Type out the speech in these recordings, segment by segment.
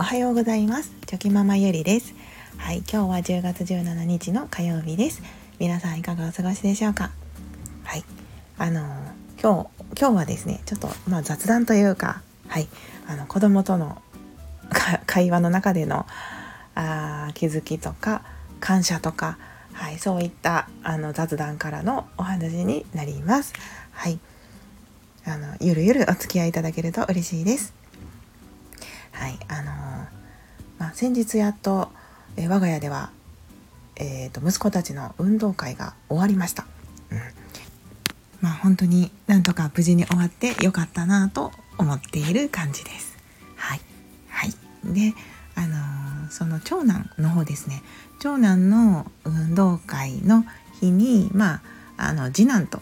おはようございます。チョキママゆりです。はい今日は10月17日の火曜日です。皆さんいかがお過ごしでしょうか？はいあの今日今日はですねちょっとまあ雑談というかはいあの子供との会話の中でのあ気づきとか感謝とかはいそういったあの雑談からのお話になります。はいあのゆるゆるお付き合いいただけると嬉しいです。はいあのまあ、先日やっと、え我が家では、えーと、息子たちの運動会が終わりました、うん、まあ本当になんとか無事に終わってよかったなと思っている感じです。はい、はい、であのー、その長男の方ですね。長男の運動会の日にまああの次男と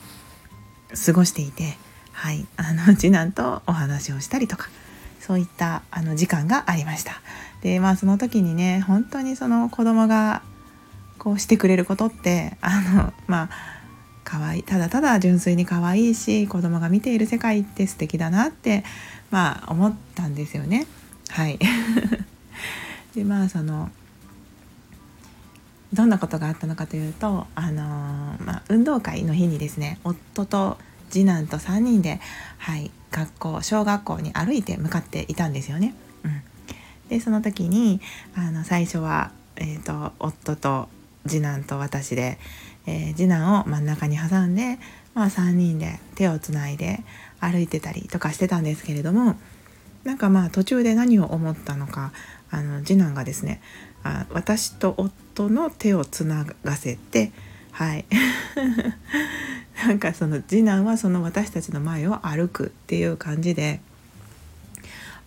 過ごしていてはい。あの次男とお話をしたりとかそういったあの時間がありました。でまあその時にね本当にその子供がこうしてくれることってあの まあ可愛いただただ純粋に可愛いし子供が見ている世界って素敵だなってまあ思ったんですよね。はい でまあそのどんなことがあったのかというと、あの、まあ、運動会の日にですね夫と次男と3人で、はい、学校小学校に歩いて向かっていたんですよね。うん、でその時にあの最初は、えーと、夫と次男と私で、えー、次男を真ん中に挟んで、まあ、3人で手をつないで歩いてたりとかしてたんですけれどもなんかまあ途中で何を思ったのかあの次男がですねあ私と夫の手をつながせてはい。なんかその次男はその私たちの前を歩くっていう感じで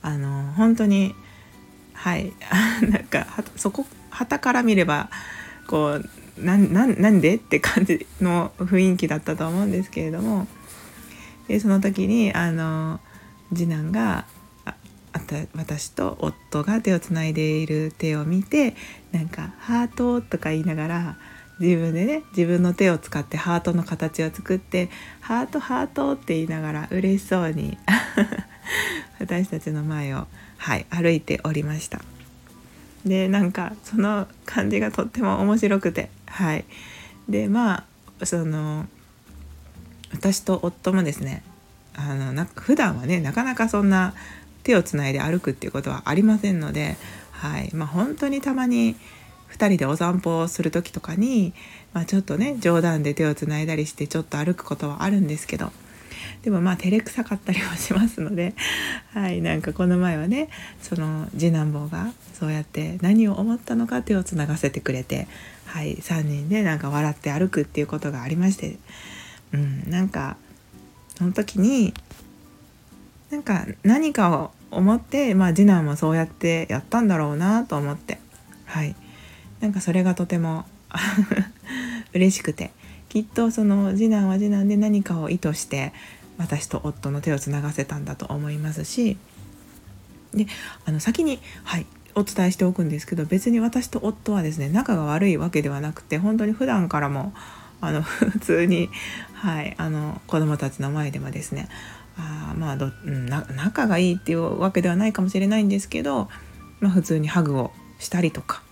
あの本当にはい。なんかそこ旗から見ればこうなんでって感じの雰囲気だったと思うんですけれどもでその時にあの次男が私と夫が手をつないでいる手を見てなんか「ハート」とか言いながら自分でね自分の手を使ってハートの形を作って「ハートハート」って言いながら嬉しそうに 私たちの前を、はい、歩いておりました。でなんかその感じがとっても面白くてはいでまあその私と夫もですねあのな普段はねなかなかそんな手をつないで歩くっていうことはありませんので、はいまあ、本当にたまに2人でお散歩をする時とかに、まあ、ちょっとね冗談で手をつないだりしてちょっと歩くことはあるんですけどでもまあ照れくさかったりはしますので、はい、なんかこの前はねその次男坊がそうやって何を思ったのか手をつながせてくれて、はい、3人でなんか笑って歩くっていうことがありまして、うん、なんかその時になんか何かを思って、まあ、次男もそうやってやったんだろうなと思って。はいなんかそれがとても 嬉しくて。きっとその次男は次男で何かを意図して私と夫の手をつながせたんだと思いますし。であの先に、はい、お伝えしておくんですけど別に私と夫はですね仲が悪いわけではなくて本当に普段からもあの 普通に、はい、あの子供たちの前でもですねあまあど、うん、仲がいいっていうわけではないかもしれないんですけど、まあ、普通にハグをしたりとか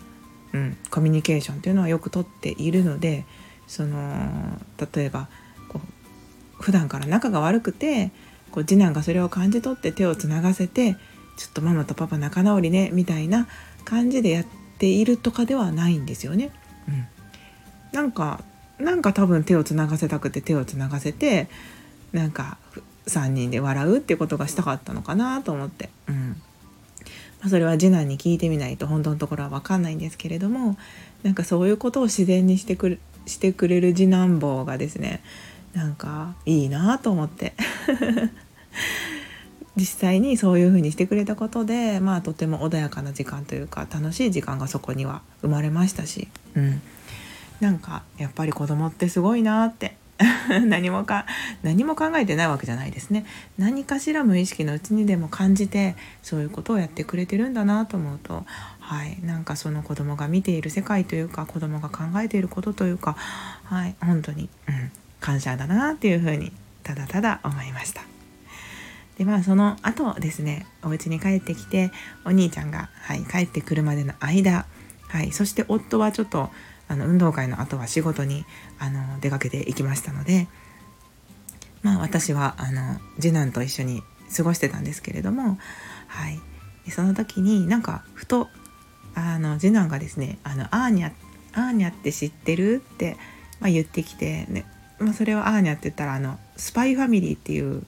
うん、コミュニケーションっていうのはよくとっているのでその例えばこう普段から仲が悪くてこう次男がそれを感じ取って手をつながせてちょっとママとパパ仲直りねみたいな感じでやっているとかではないんですよね。うん、なんかなんか多分手をつながせたくて手をつながせてなんか3人で笑うっていうことがしたかったのかなと思って。うんまあ、それは次男に聞いてみないと本当のところは分かんないんですけれどもなんかそういうことを自然にしてくしてくれる次男坊がですねなんかいいなと思って。実際にそういう風にしてくれたことでまあとても穏やかな時間というか楽しい時間がそこには生まれましたし、うん、なんかやっぱり子供ってすごいなって 何もか何も考えてないわけじゃないですね。何かしら無意識のうちにでも感じてそういうことをやってくれてるんだなと思うとはい。なんかその子供が見ている世界というか子供が考えていることというかはい。本当に、うん、感謝だなっていうふうにただただ思いました。でまあその後ですねお家に帰ってきてお兄ちゃんが、はい、帰ってくるまでの間、はい、そして夫はちょっとあの運動会の後は仕事にあの出かけていきましたのでまあ私はあの次男と一緒に過ごしてたんですけれども、はい、その時になんかふとあの次男がですね「あのアーニャアーニャって知ってる?」って、まあ、言ってきて、ねまあ、それをアーニャって言ったらあの「スパイファミリー」っていう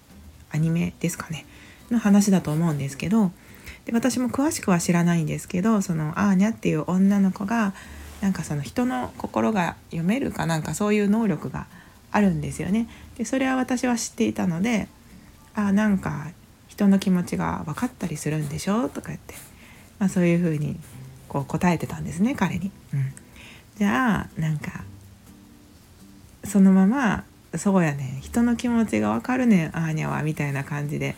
アニメですかねの話だと思うんですけどで私も詳しくは知らないんですけどそのアーニャっていう女の子がなんかその人の心が読めるかなんかそういう能力があるんですよね。でそれは私は知っていたのであなんか人の気持ちが分かったりするんでしょとか言って、まあ、そういうふうにこう答えてたんですね彼に。うん、じゃあなんかそのままそうやね人の気持ちがわかるねんあーにゃはみたいな感じで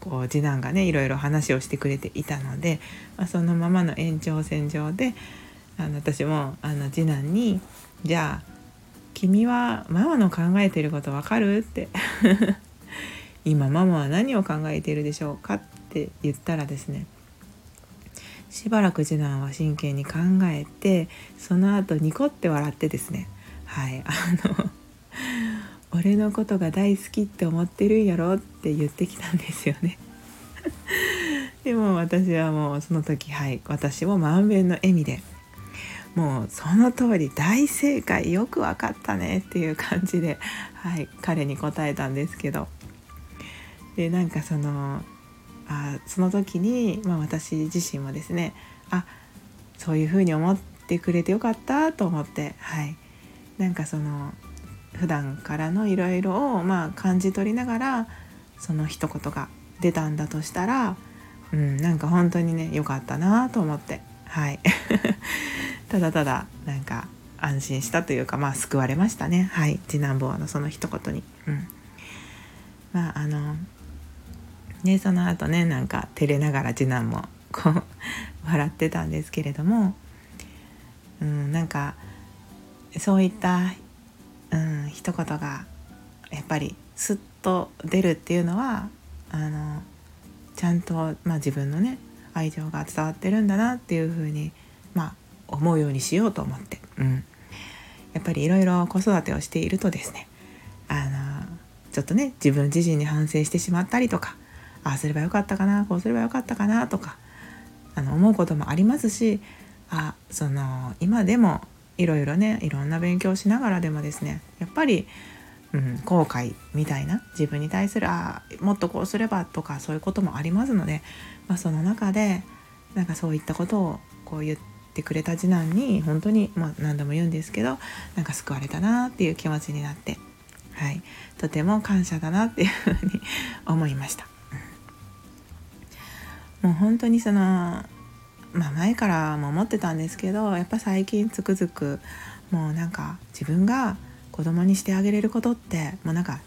こう次男がねいろいろ話をしてくれていたので、まあ、そのままの延長線上であの私もあの次男に「じゃあ君はママの考えてることわかる?」って。今ママは何を考えているでしょうか？って言ったらですね。しばらく次男は真剣に考えてその後ニコって笑ってですね。はいあの 俺のことが大好きって思ってるんやろ？って言ってきたんですよね。でも私はもうその時はい私も満面の笑みでもうその通り大正解よく分かったねっていう感じで、はい、彼に答えたんですけど。でなんかそのあその時に、まあ、私自身もですねあそういうふうに思ってくれてよかったと思ってはい。なんかその普段からのいろいろをまあ感じ取りながらその一言が出たんだとしたら、うん、なんか本当にね良かったなと思ってはい。ただただなんか安心したというかまあ救われましたね。はい。次男坊のその一言に。うん、まああのねその後ねなんか照れながら次男もこう 笑ってたんですけれども、うん、なんかそういったうん、一言がやっぱりスッと出るっていうのはあのちゃんと、まあ、自分のね愛情が伝わってるんだなっていうふうに、まあ、思うようにしようと思って、うん、やっぱりいろいろ子育てをしているとですねあのちょっとね自分自身に反省してしまったりとかああすればよかったかなこうすればよかったかなとかあの思うこともありますしあその今でもいろいろねいろんな勉強しながらでもですねやっぱり、うん、後悔みたいな自分に対するああもっとこうすればとかそういうこともありますので、まあ、その中でなんかそういったことをこう言ってってくれた次男に本当に、まあ、何度も言うんですけどなんか救われたなっていう気持ちになって、はい、とても感謝だなっていうふうに思いました。もう本当にそのまあ、前からも思ってたんですけどやっぱ最近つくづくもうなんか自分が子供にしてあげれることってもうなんか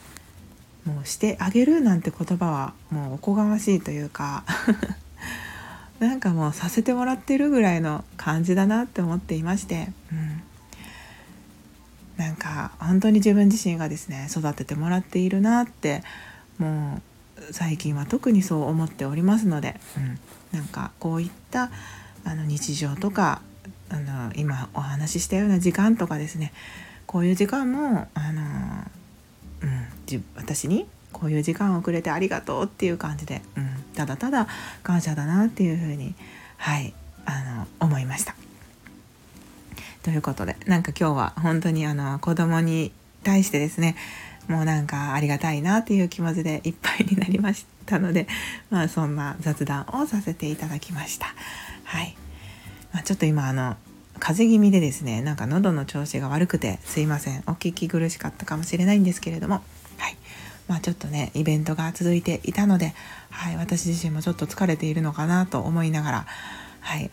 もうしてあげるなんて言葉はもうおこがましいというかなんかもうさせてもらってるぐらいの感じだなって思っていまして、うん、なんか本当に自分自身がですね育ててもらっているなってもう最近は特にそう思っておりますので、うん、なんかこういったあの日常とかあの今お話ししたような時間とかですね。こういう時間もあの、うん、私にこういう時間をくれてありがとうっていう感じで、うん、ただただ感謝だなっていうふうにはいあの思いました。ということでなんか今日は本当にあの子供に対してですねもうなんかありがたいなっていう気持ちでいっぱいになりましたので、まあ、そんな雑談をさせていただきました。はい、まあ、ちょっと今あの風邪気味でですねなんか喉の調子が悪くてすいませんお聞き苦しかったかもしれないんですけれども、はいまあ、ちょっとねイベントが続いていたので、はい、私自身もちょっと疲れているのかなと思いながらはい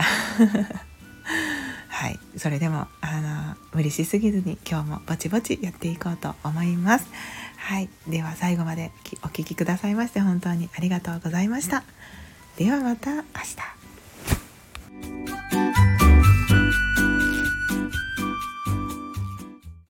はい、それでもあの無理しすぎずに今日もぼちぼちやっていこうと思います。はい、では最後までお聴きくださいまして本当にありがとうございました。ではまた明日。